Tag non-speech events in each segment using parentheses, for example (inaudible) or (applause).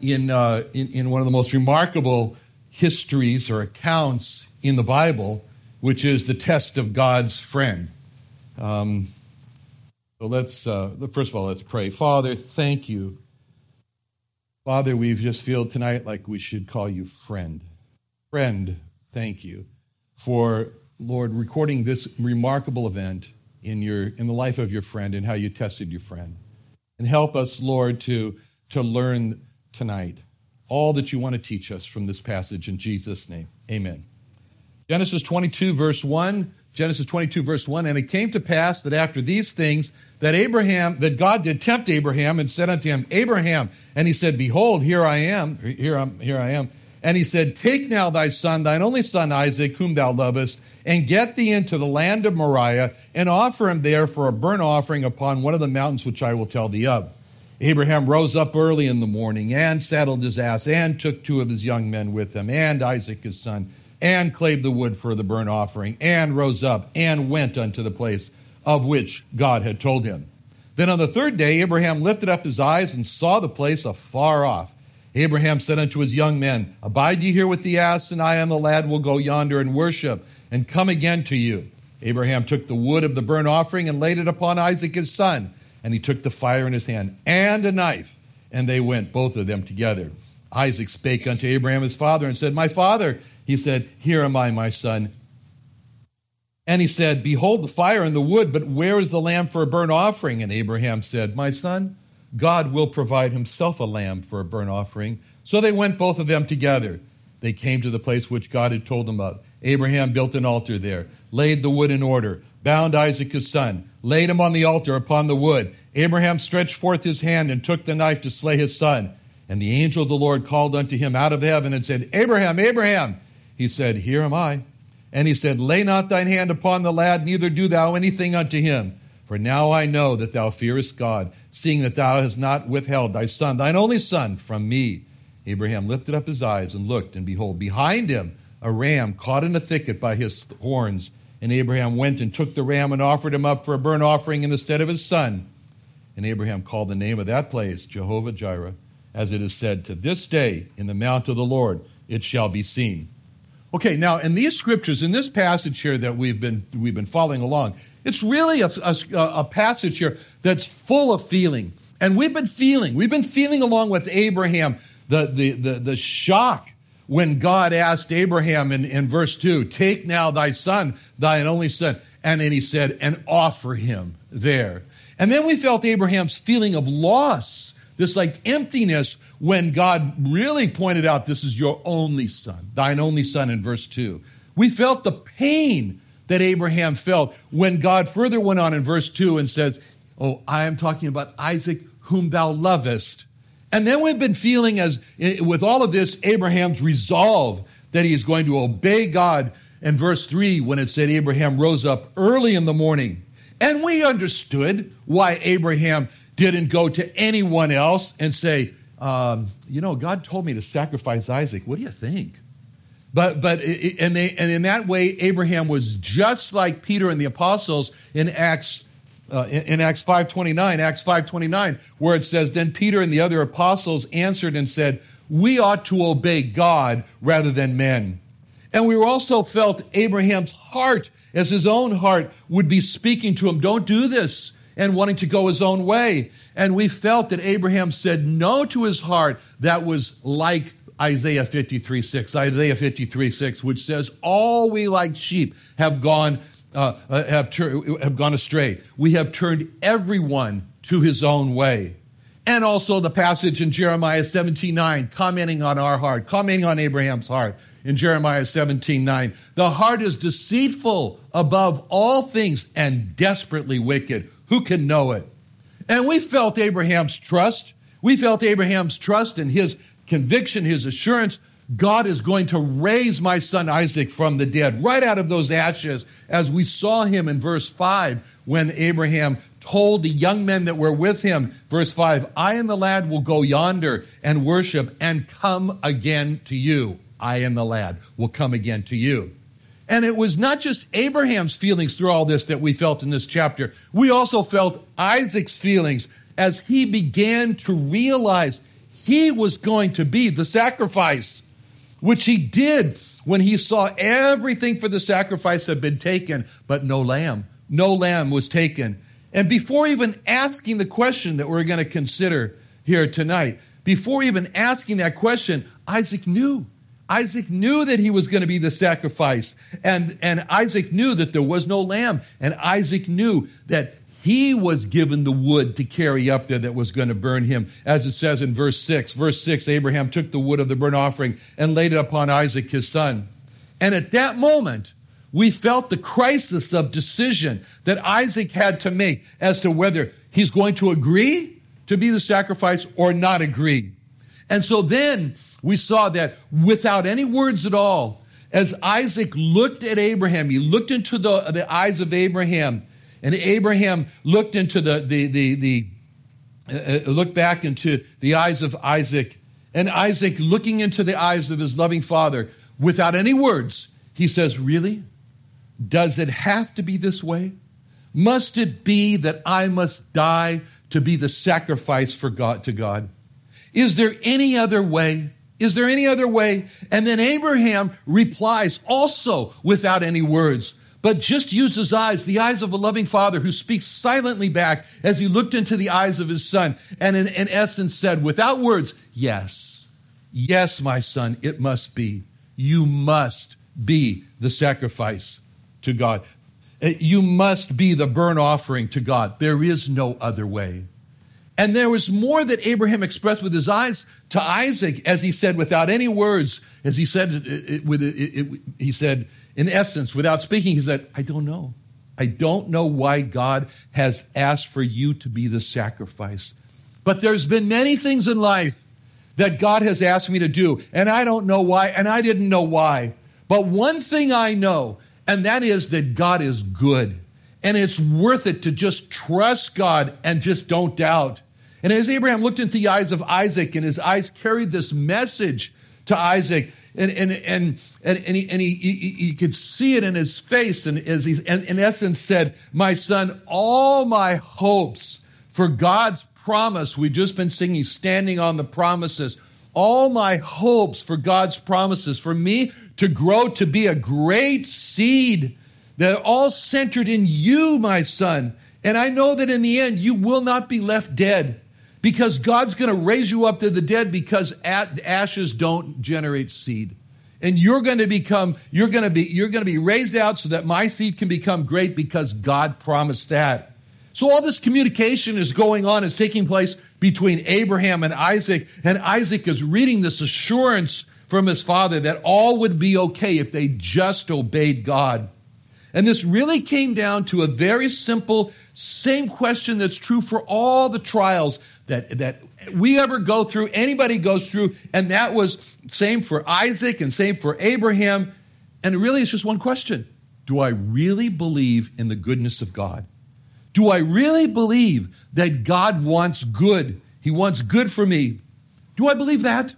in, uh, in, in, one of the most remarkable histories or accounts in the Bible, which is the test of God's friend. Um, so let's, uh, first of all, let's pray. Father, thank you. Father, we've just feel tonight like we should call you friend. Friend, thank you for, Lord, recording this remarkable event in, your, in the life of your friend and how you tested your friend. And help us, Lord, to, to learn tonight all that you want to teach us from this passage in Jesus' name. Amen. Genesis 22, verse 1. Genesis 22, verse 1. And it came to pass that after these things, that Abraham, that God did tempt Abraham and said unto him, Abraham. And he said, Behold, here I am. Here, I'm, here I am. And he said, Take now thy son, thine only son Isaac, whom thou lovest, and get thee into the land of Moriah, and offer him there for a burnt offering upon one of the mountains which I will tell thee of. Abraham rose up early in the morning and saddled his ass and took two of his young men with him and Isaac his son and clave the wood for the burnt offering and rose up and went unto the place of which God had told him. Then on the third day, Abraham lifted up his eyes and saw the place afar off. Abraham said unto his young men, Abide ye here with the ass, and I and the lad will go yonder and worship, and come again to you. Abraham took the wood of the burnt offering and laid it upon Isaac his son and he took the fire in his hand and a knife, and they went, both of them together. Isaac spake unto Abraham his father and said, My father, he said, Here am I, my son. And he said, Behold the fire and the wood, but where is the lamb for a burnt offering? And Abraham said, My son, God will provide himself a lamb for a burnt offering. So they went both of them together. They came to the place which God had told them of. Abraham built an altar there, laid the wood in order, bound Isaac his son, laid him on the altar upon the wood. Abraham stretched forth his hand and took the knife to slay his son. And the angel of the Lord called unto him out of heaven and said, Abraham, Abraham. He said, Here am I. And he said, Lay not thine hand upon the lad, neither do thou anything unto him. For now I know that thou fearest God, seeing that thou hast not withheld thy son, thine only son, from me. Abraham lifted up his eyes and looked, and behold, behind him a ram caught in a thicket by his horns. And Abraham went and took the ram and offered him up for a burnt offering in the stead of his son. And Abraham called the name of that place Jehovah Jireh, as it is said, To this day in the mount of the Lord it shall be seen. Okay, now in these scriptures, in this passage here that we've been, we've been following along, it's really a, a, a passage here that's full of feeling. And we've been feeling, we've been feeling along with Abraham the, the, the, the shock when God asked Abraham in, in verse 2, Take now thy son, thine only son. And then he said, And offer him there. And then we felt Abraham's feeling of loss, this like emptiness, when God really pointed out, This is your only son, thine only son in verse 2. We felt the pain that Abraham felt when God further went on in verse 2 and says, Oh, I am talking about Isaac, whom thou lovest. And then we've been feeling as, eh, with all of this, Abraham's resolve that he is going to obey God. In verse 3, when it said Abraham rose up early in the morning. And we understood why Abraham didn't go to anyone else and say, um, you know, God told me to sacrifice Isaac. What do you think? But, but, eh, eh, and, they, and in that way, Abraham was just like Peter and the apostles in Acts uh, in, in, Acts 5.29, Acts 5.29, where it says, Then Peter and the other apostles answered and said, We ought to obey God rather than men. And we also felt Abraham's heart, as his own heart would be speaking to him, Don't do this, and wanting to go his own way. And we felt that Abraham said no to his heart that was like Isaiah 53 6. Isaiah 53 6, which says, All we like sheep have gone, uh, uh have, have gone astray. We have turned everyone to his own way. And also the passage in Jeremiah 17 9, commenting on our heart, commenting on Abraham's heart in Jeremiah 17 9. The heart is deceitful above all things and desperately wicked. Who can know it? And we felt Abraham's trust. We felt Abraham's trust and his conviction, his assurance. God is going to raise my son Isaac from the dead, right out of those ashes, as we saw him in verse 5 when Abraham told the young men that were with him, verse 5, I and the lad will go yonder and worship and come again to you. I and the lad will come again to you. And it was not just Abraham's feelings through all this that we felt in this chapter. We also felt Isaac's feelings as he began to realize he was going to be the sacrifice, which he did when he saw everything for the sacrifice had been taken, but no lamb. No lamb was taken. And before even asking the question that we're going to consider here tonight, before even asking that question, Isaac knew. Isaac knew that he was going to be the sacrifice. And, and Isaac knew that there was no lamb. And Isaac knew that he was given the wood to carry up there that was going to burn him. As it says in verse 6. Verse 6 Abraham took the wood of the burnt offering and laid it upon Isaac his son. And at that moment, we felt the crisis of decision that Isaac had to make as to whether he's going to agree to be the sacrifice or not agree. And so then we saw that without any words at all, as Isaac looked at Abraham, he looked into the, the eyes of Abraham, and Abraham looked into the, the, the, the uh, uh looked back into the eyes of Isaac, and Isaac looking into the eyes of his loving father, without any words, he says, Really? Does it have to be this way? Must it be that I must die to be the sacrifice for God to God? Is there any other way? Is there any other way? And then Abraham replies also without any words, but just used his eyes, the eyes of a loving father who speaks silently back as he looked into the eyes of his son and in, in essence said without words, yes, yes, my son, it must be. You must be the sacrifice to God. Uh, you must be the burnt offering to God. There is no other way. And there was more that Abraham expressed with his eyes to Isaac, as he said, without any words, as he said, it, it, it, he said, in essence, without speaking, he said, I don't know. I don't know why God has asked for you to be the sacrifice. But there's been many things in life that God has asked me to do, and I don't know why, and I didn't know why. But one thing I know and that is that God is good. And it's worth it to just trust God and just don't doubt. And as Abraham looked into the eyes of Isaac, and his eyes carried this message to Isaac, and and and and, and, he, and he, he, he, could see it in his face, and as he in essence said, "My son, all my hopes for God's promise we've just been singing, standing on the promises." All my hopes for God's promises, for me to grow to be a great seed that are all centered in you, my son. And I know that in the end, you will not be left dead because God's going to raise you up to the dead because ashes don't generate seed. And you're going to become, you're going to be, you're going to be raised out so that my seed can become great because God promised that. So all this communication is going on, is taking place between Abraham and Isaac, and Isaac is reading this assurance from his father that all would be okay if they just obeyed God. And this really came down to a very simple, same question that's true for all the trials that, that we ever go through, anybody goes through, and that was same for Isaac and same for Abraham. And really, it's just one question Do I really believe in the goodness of God? Do I really believe that God wants good? He wants good for me. Do I believe that?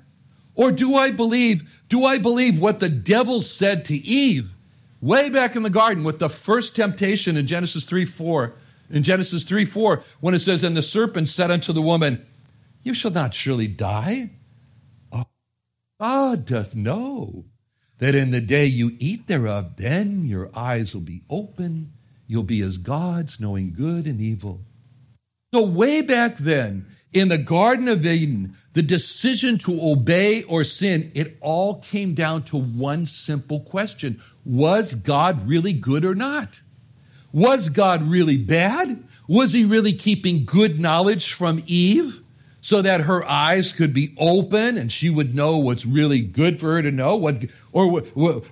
Or do I believe, do I believe what the devil said to Eve way back in the garden with the first temptation in Genesis 3 4? In Genesis 3 4, when it says, And the serpent said unto the woman, You shall not surely die. Oh, God doth know that in the day you eat thereof, then your eyes will be open. You'll be as gods, knowing good and evil. So, way back then, In the Garden of Eden, the decision to obey or sin, it all came down to one simple question. Was God really good or not? Was God really bad? Was he really keeping good knowledge from Eve so that her eyes could be open and she would know what's really good for her to know? What, or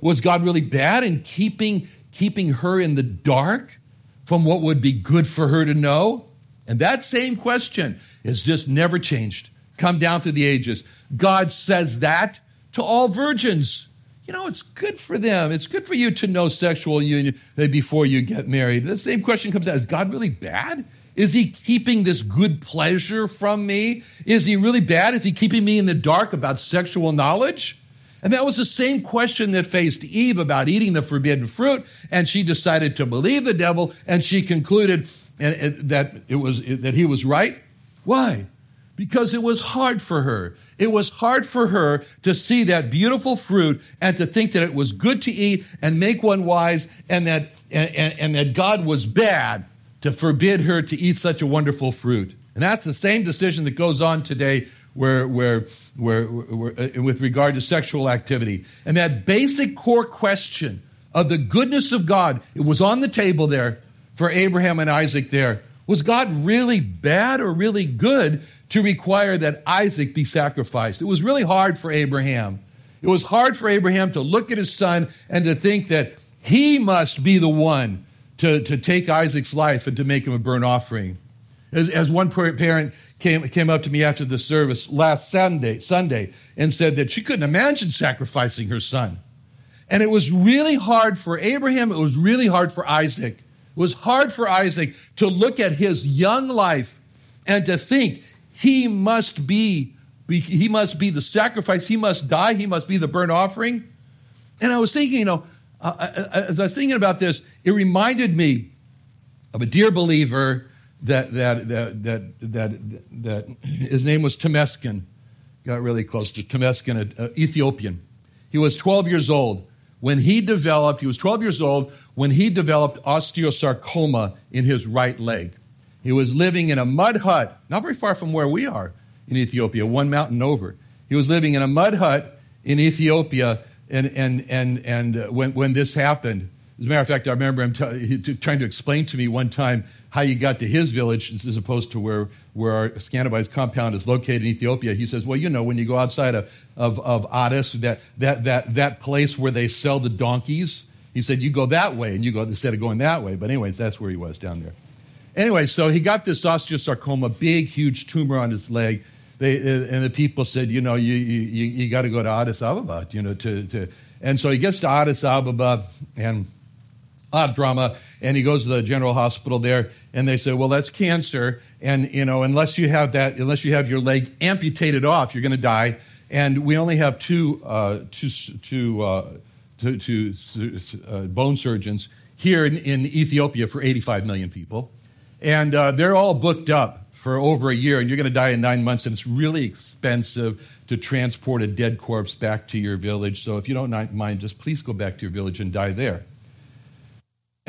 was God really bad in keeping, keeping her in the dark from what would be good for her to know? And that same question has just never changed. Come down through the ages. God says that to all virgins. You know, it's good for them. It's good for you to know sexual union before you get married. The same question comes out Is God really bad? Is he keeping this good pleasure from me? Is he really bad? Is he keeping me in the dark about sexual knowledge? And that was the same question that faced Eve about eating the forbidden fruit. And she decided to believe the devil and she concluded that it was, that he was right. Why? Because it was hard for her. It was hard for her to see that beautiful fruit and to think that it was good to eat and make one wise and that, and, and that God was bad to forbid her to eat such a wonderful fruit. And that's the same decision that goes on today where, where, where, where, uh, with regard to sexual activity. And that basic core question of the goodness of God, it was on the table there for Abraham and Isaac there. Was God really bad or really good to require that Isaac be sacrificed? It was really hard for Abraham. It was hard for Abraham to look at his son and to think that he must be the one to, to take Isaac's life and to make him a burnt offering. As, as one parent came, came up to me after the service last Sunday, Sunday and said that she couldn't imagine sacrificing her son. And it was really hard for Abraham, it was really hard for Isaac. Was hard for Isaac to look at his young life and to think he must be, he must be the sacrifice, he must die, he must be the burnt offering. And I was thinking, you know, uh, uh, uh as I was thinking about this, it reminded me of a dear believer that that that that that, that his name was Temesgen. Got really close to Temesgen, an Ethiopian. He was 12 years old when he developed. He was 12 years old when he developed osteosarcoma in his right leg. He was living in a mud hut, not very far from where we are in Ethiopia, one mountain over. He was living in a mud hut in Ethiopia, and and and and uh, when when this happened, as a matter of fact, I remember him t- trying to explain to me one time how you got to his village as opposed to where, where our Scantibodies compound is located in Ethiopia. He says, well, you know, when you go outside of, of, of Addis, that, that, that, that place where they sell the donkeys, he said, you go that way, and you go instead of going that way. But anyways, that's where he was down there. Anyway, so he got this osteosarcoma, big, huge tumor on his leg. They, uh, and the people said, you know, you, you, you got to go to Addis Ababa, you know, to, to, and so he gets to Addis Ababa, and odd drama. And he goes to the general hospital there, and they say, "Well, that's cancer, and you know, unless you have that, unless you have your leg amputated off, you're going to die." And we only have two, uh, two, two, uh, two, two uh, bone surgeons here in, in, Ethiopia for 85 million people, and uh, they're all booked up for over a year, and you're going to die in nine months, and it's really expensive to transport a dead corpse back to your village. So if you don't mind, just please go back to your village and die there.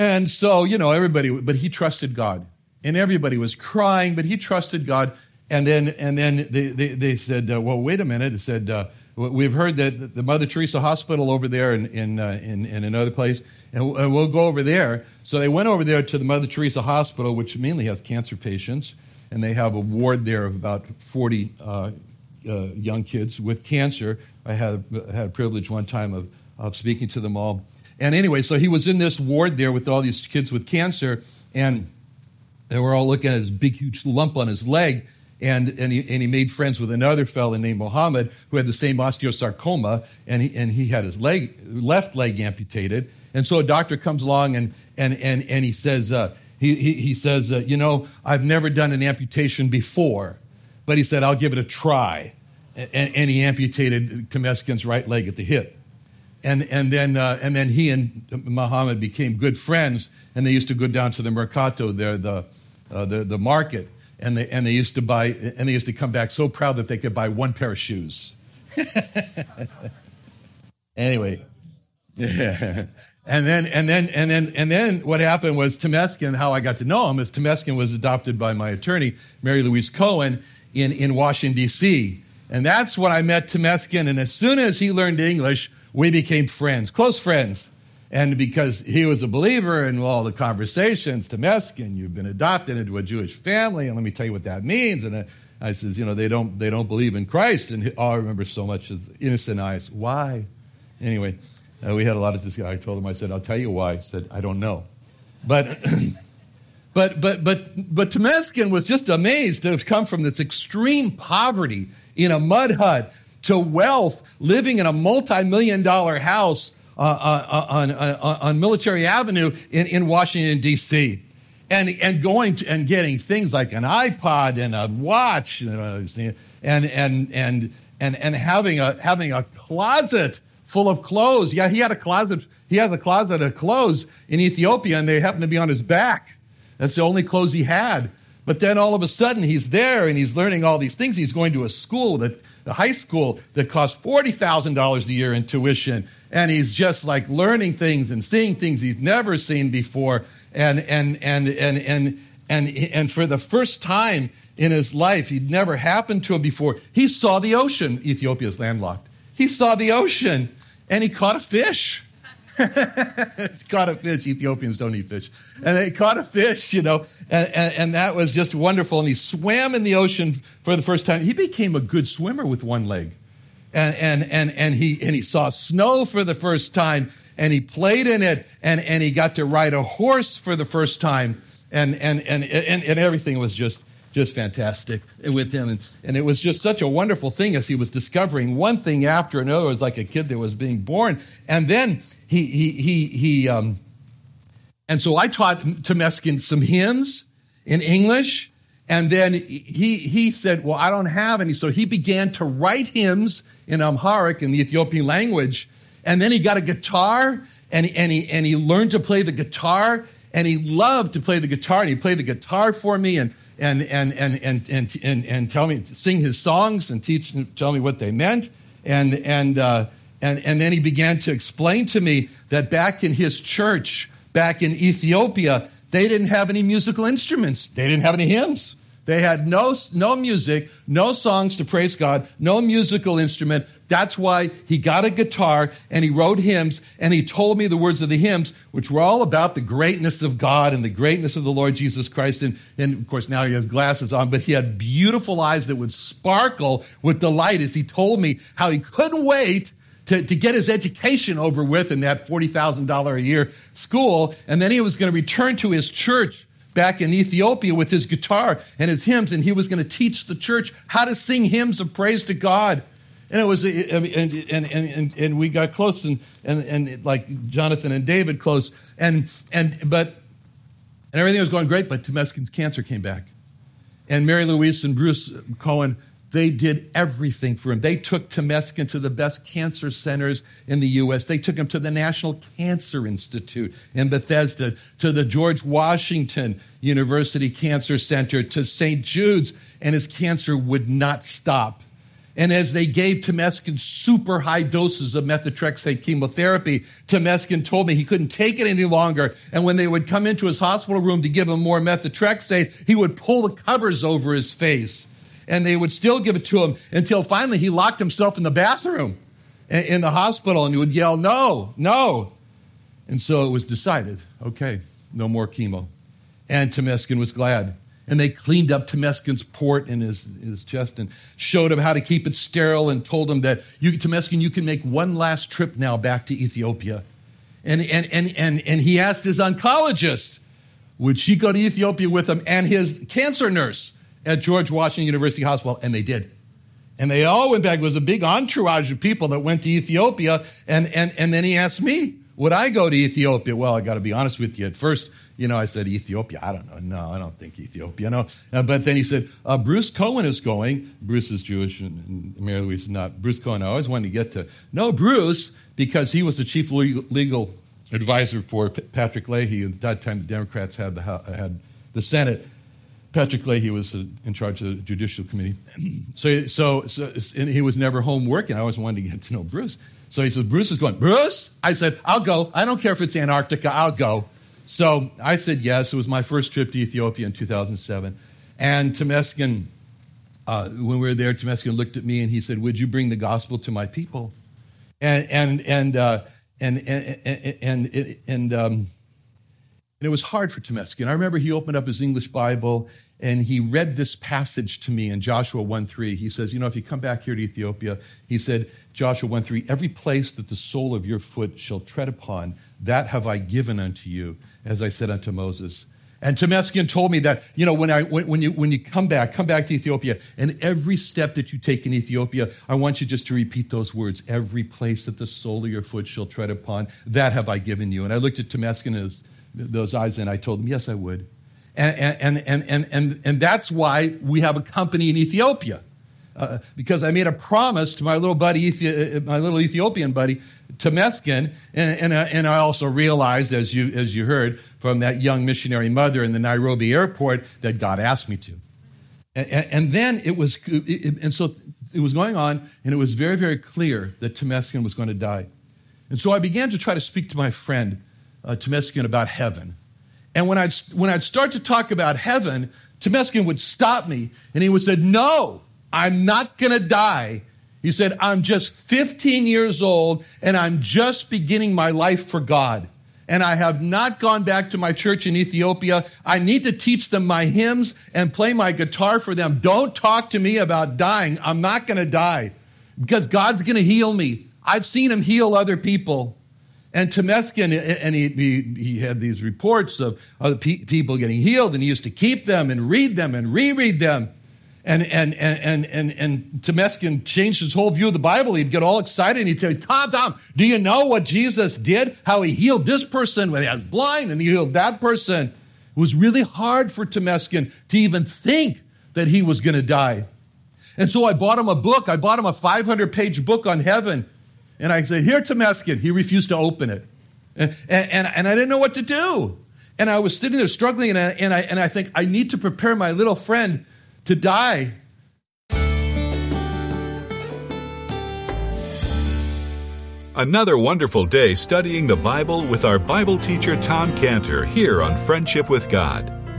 And so, you know, everybody, but he trusted God. And everybody was crying, but he trusted God. And then, and then they, they, they said, uh, well, wait a minute. It said, uh, we've heard that the Mother Teresa Hospital over there in, in, uh, in, in, another place, and we'll go over there. So they went over there to the Mother Teresa Hospital, which mainly has cancer patients, and they have a ward there of about 40 uh, uh, young kids with cancer. I had, had a privilege one time of, of speaking to them all. And anyway, so he was in this ward there with all these kids with cancer, and they were all looking at his big, huge lump on his leg. And, and, he, and he made friends with another fellow named Mohammed who had the same osteosarcoma, and he, and he had his leg, left leg amputated. And so a doctor comes along and, and, and, and he says, uh, he, he, he, says, uh, you know, I've never done an amputation before, but he said, I'll give it a try. And, and he amputated Temesgen's right leg at the hip and and then uh, and then he and Muhammad became good friends, and they used to go down to the mercato there, the uh, the the market, and they and they used to buy and they used to come back so proud that they could buy one pair of shoes. (laughs) anyway, yeah. And then, and then, and then, and then what happened was Temesgen, how I got to know him is Temesgen was adopted by my attorney, Mary Louise Cohen, in, in Washington, D.C. And that's when I met Temesgen. And as soon as he learned English, we became friends, close friends. And because he was a believer in all the conversations, Temesgen, you've been adopted into a Jewish family, and let me tell you what that means. And I says, you know, they don't, they don't believe in Christ. And all I remember so much is innocent eyes. Why? Anyway, uh, we had a lot of discussion. I told him, I said, I'll tell you why. I said, I don't know. But, (clears throat) but, but, but, but Temesgen was just amazed to have come from this extreme poverty in a mud hut to wealth, living in a multi-million dollar house uh, uh, uh on, uh, uh, on Military Avenue in, in Washington, D.C. And, and going to, and getting things like an iPod and a watch and, and, and, and, and, and having, a, having a closet full of clothes. Yeah, he had a closet. He has a closet of clothes in Ethiopia, and they happen to be on his back. That's the only clothes he had. But then all of a sudden, he's there and he's learning all these things. He's going to a school that the high school that costs $40,000 a year in tuition. And he's just like learning things and seeing things he's never seen before. And, and, and, and, and, and, and for the first time in his life, he'd never happened to him before, he saw the ocean. Ethiopia's landlocked. He saw the ocean and he caught a fish. (laughs) caught a fish. Ethiopians don't eat fish. And they caught a fish, you know, and, and, and, that was just wonderful. And he swam in the ocean for the first time. He became a good swimmer with one leg. And, and, and, and, he, and he saw snow for the first time, and he played in it, and, and he got to ride a horse for the first time. And, and, and, and, and everything was just just fantastic with him. And, and, it was just such a wonderful thing as he was discovering one thing after another. It was like a kid that was being born. And then he, he, he, he um, and so I taught Temesgen some hymns in English. And then he, he said, Well, I don't have any. So he began to write hymns in Amharic, in the Ethiopian language. And then he got a guitar and, and, he, and he learned to play the guitar. And he loved to play the guitar. And he played the guitar for me. And and, and, and, and, and, and, and tell me, sing his songs and teach, tell me what they meant. And, and, uh, and, and then he began to explain to me that back in his church, back in Ethiopia, they didn't have any musical instruments. They didn't have any hymns. They had no, no music, no songs to praise God, no musical instrument. That's why he got a guitar and he wrote hymns and he told me the words of the hymns, which were all about the greatness of God and the greatness of the Lord Jesus Christ. And, and of course, now he has glasses on, but he had beautiful eyes that would sparkle with delight as he told me how he couldn't wait to, to get his education over with in that $40,000 a year school. And then he was going to return to his church back in Ethiopia with his guitar and his hymns, and he was going to teach the church how to sing hymns of praise to God. And it was, and, and, and, and we got close, and, and, and like Jonathan and David close, and, and, but, and everything was going great, but Temesgen's cancer came back. And Mary Louise and Bruce Cohen they did everything for him. They took Temesgen to the best cancer centers in the U.S. They took him to the National Cancer Institute in Bethesda, to the George Washington University Cancer Center, to St. Jude's, and his cancer would not stop. And as they gave Temesgen super high doses of methotrexate chemotherapy, Temesgen told me he couldn't take it any longer. And when they would come into his hospital room to give him more methotrexate, he would pull the covers over his face and they would still give it to him until finally he locked himself in the bathroom in the hospital and he would yell, No, no. And so it was decided, okay, no more chemo. And Temesgen was glad. And they cleaned up Temesgen's port in his, his chest and showed him how to keep it sterile and told him that, you, Temesgen, you can make one last trip now back to Ethiopia. And, and, and, and, and he asked his oncologist, would she go to Ethiopia with him and his cancer nurse? At George Washington University Hospital, and they did. And they all went back. It was a big entourage of people that went to Ethiopia. And, and, and then he asked me, would I go to Ethiopia? Well, I got to be honest with you. At first, you know, I said, Ethiopia? I don't know. No, I don't think Ethiopia. No. Uh, but then he said, uh, Bruce Cohen is going. Bruce is Jewish and, Mary Louise is not. Bruce Cohen, I always wanted to get to No, Bruce because he was the chief legal, legal advisor for Patrick Leahy. At that time, the Democrats had the, had the Senate. Patrick Leahy was uh, in charge of the Judicial Committee. (clears throat) So, so, so he was never home working. I always wanted to get to know Bruce. So he said, Bruce is going, Bruce? I said, I'll go. I don't care if it's Antarctica, I'll go. So I said yes. It was my first trip to Ethiopia in 2007. And Temesgen uh, when we were there, Temesgen looked at me and he said, Would you bring the gospel to my people? And, and, and, uh, and, and, and, and, and, um, and it was hard for Temesgen. I remember he opened up his English Bible and he read this passage to me in Joshua 1 3. He says, You know, if you come back here to Ethiopia, he said, Joshua 1 3, every place that the sole of your foot shall tread upon, that have I given unto you, as I said unto Moses. And Temesgen told me that, you know, when, I, when, when, you, when you come back, come back to Ethiopia, and every step that you take in Ethiopia, I want you just to repeat those words. Every place that the sole of your foot shall tread upon, that have I given you. And I looked at Temesgen, those eyes, and I told him, yes, I would. And, and, and, and, and, and that's why we have a company in Ethiopia. Uh, because I made a promise to my little buddy, uh, my little Ethiopian buddy, Temesgen, and, and, uh, and, I also realized, as you, as you heard from that young missionary mother in the Nairobi airport, that God asked me to. And, and then it was, and so it was going on, and it was very, very clear that Temesgen was going to die. And so I began to try to speak to my friend, uh, Temesgen, about heaven. And when I'd, when I'd start to talk about heaven, Temesgen would stop me, and he would say, No, I'm not going to die. He said, I'm just 15 years old and I'm just beginning my life for God. And I have not gone back to my church in Ethiopia. I need to teach them my hymns and play my guitar for them. Don't talk to me about dying. I'm not going to die because God's going to heal me. I've seen him heal other people. And Temesgen, and he, he, he, had these reports of other people getting healed, and he used to keep them and read them and reread them. And, and, and, and, and Temesgen changed his whole view of the Bible. He'd get all excited and he'd say, Tom, Tom, do you know what Jesus did? How he healed this person when he was blind and he healed that person. It was really hard for Temesgen to even think that he was going to die. And so I bought him a book. I bought him a 500 page book on heaven. And I said, Here, Temesgen. He refused to open it. And, and, and I didn't know what to do. And I was sitting there struggling, and I, and, I, and I think, I need to prepare my little friend to die. Another wonderful day studying the Bible with our Bible teacher Tom Cantor here on Friendship with God.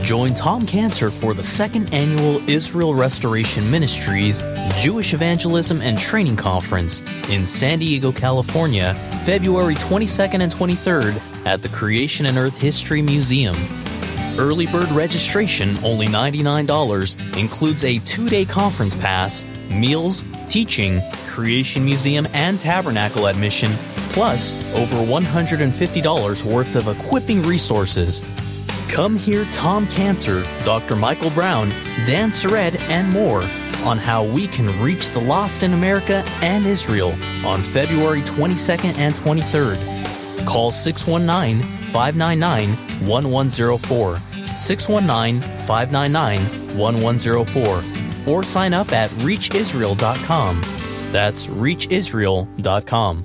Join Tom Cantor for the second annual Israel Restoration Ministries Jewish Evangelism and Training Conference in San Diego, California, February 22nd and 23rd at the Creation and Earth History Museum. Early bird registration, only $99, includes a two day conference pass, meals, teaching, Creation Museum, and Tabernacle admission, plus over $150 worth of equipping resources. Come hear Tom Cantor, Dr. Michael Brown, Dan Sered, and more on how we can reach the lost in America and Israel on February 22nd and 23rd. Call 619 599 1104, 619 599 1104, or sign up at reachisrael.com. That's reachisrael.com.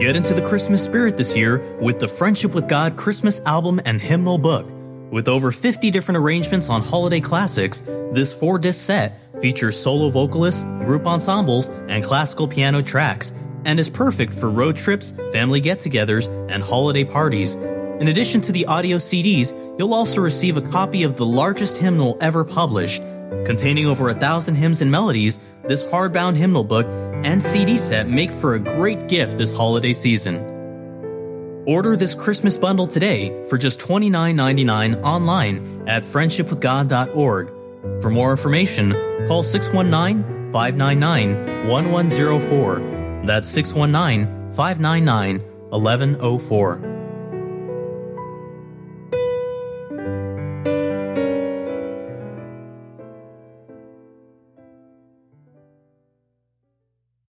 Get into the Christmas spirit this year with the Friendship with God Christmas album and hymnal book. With over 50 different arrangements on holiday classics, this four disc set features solo vocalists, group ensembles, and classical piano tracks, and is perfect for road trips, family get togethers, and holiday parties. In addition to the audio CDs, you'll also receive a copy of the largest hymnal ever published. Containing over a thousand hymns and melodies, this hardbound hymnal book and CD set make for a great gift this holiday season. Order this Christmas bundle today for just $29.99 online at friendshipwithgod.org. For more information, call 619 599 1104. That's 619 599 1104.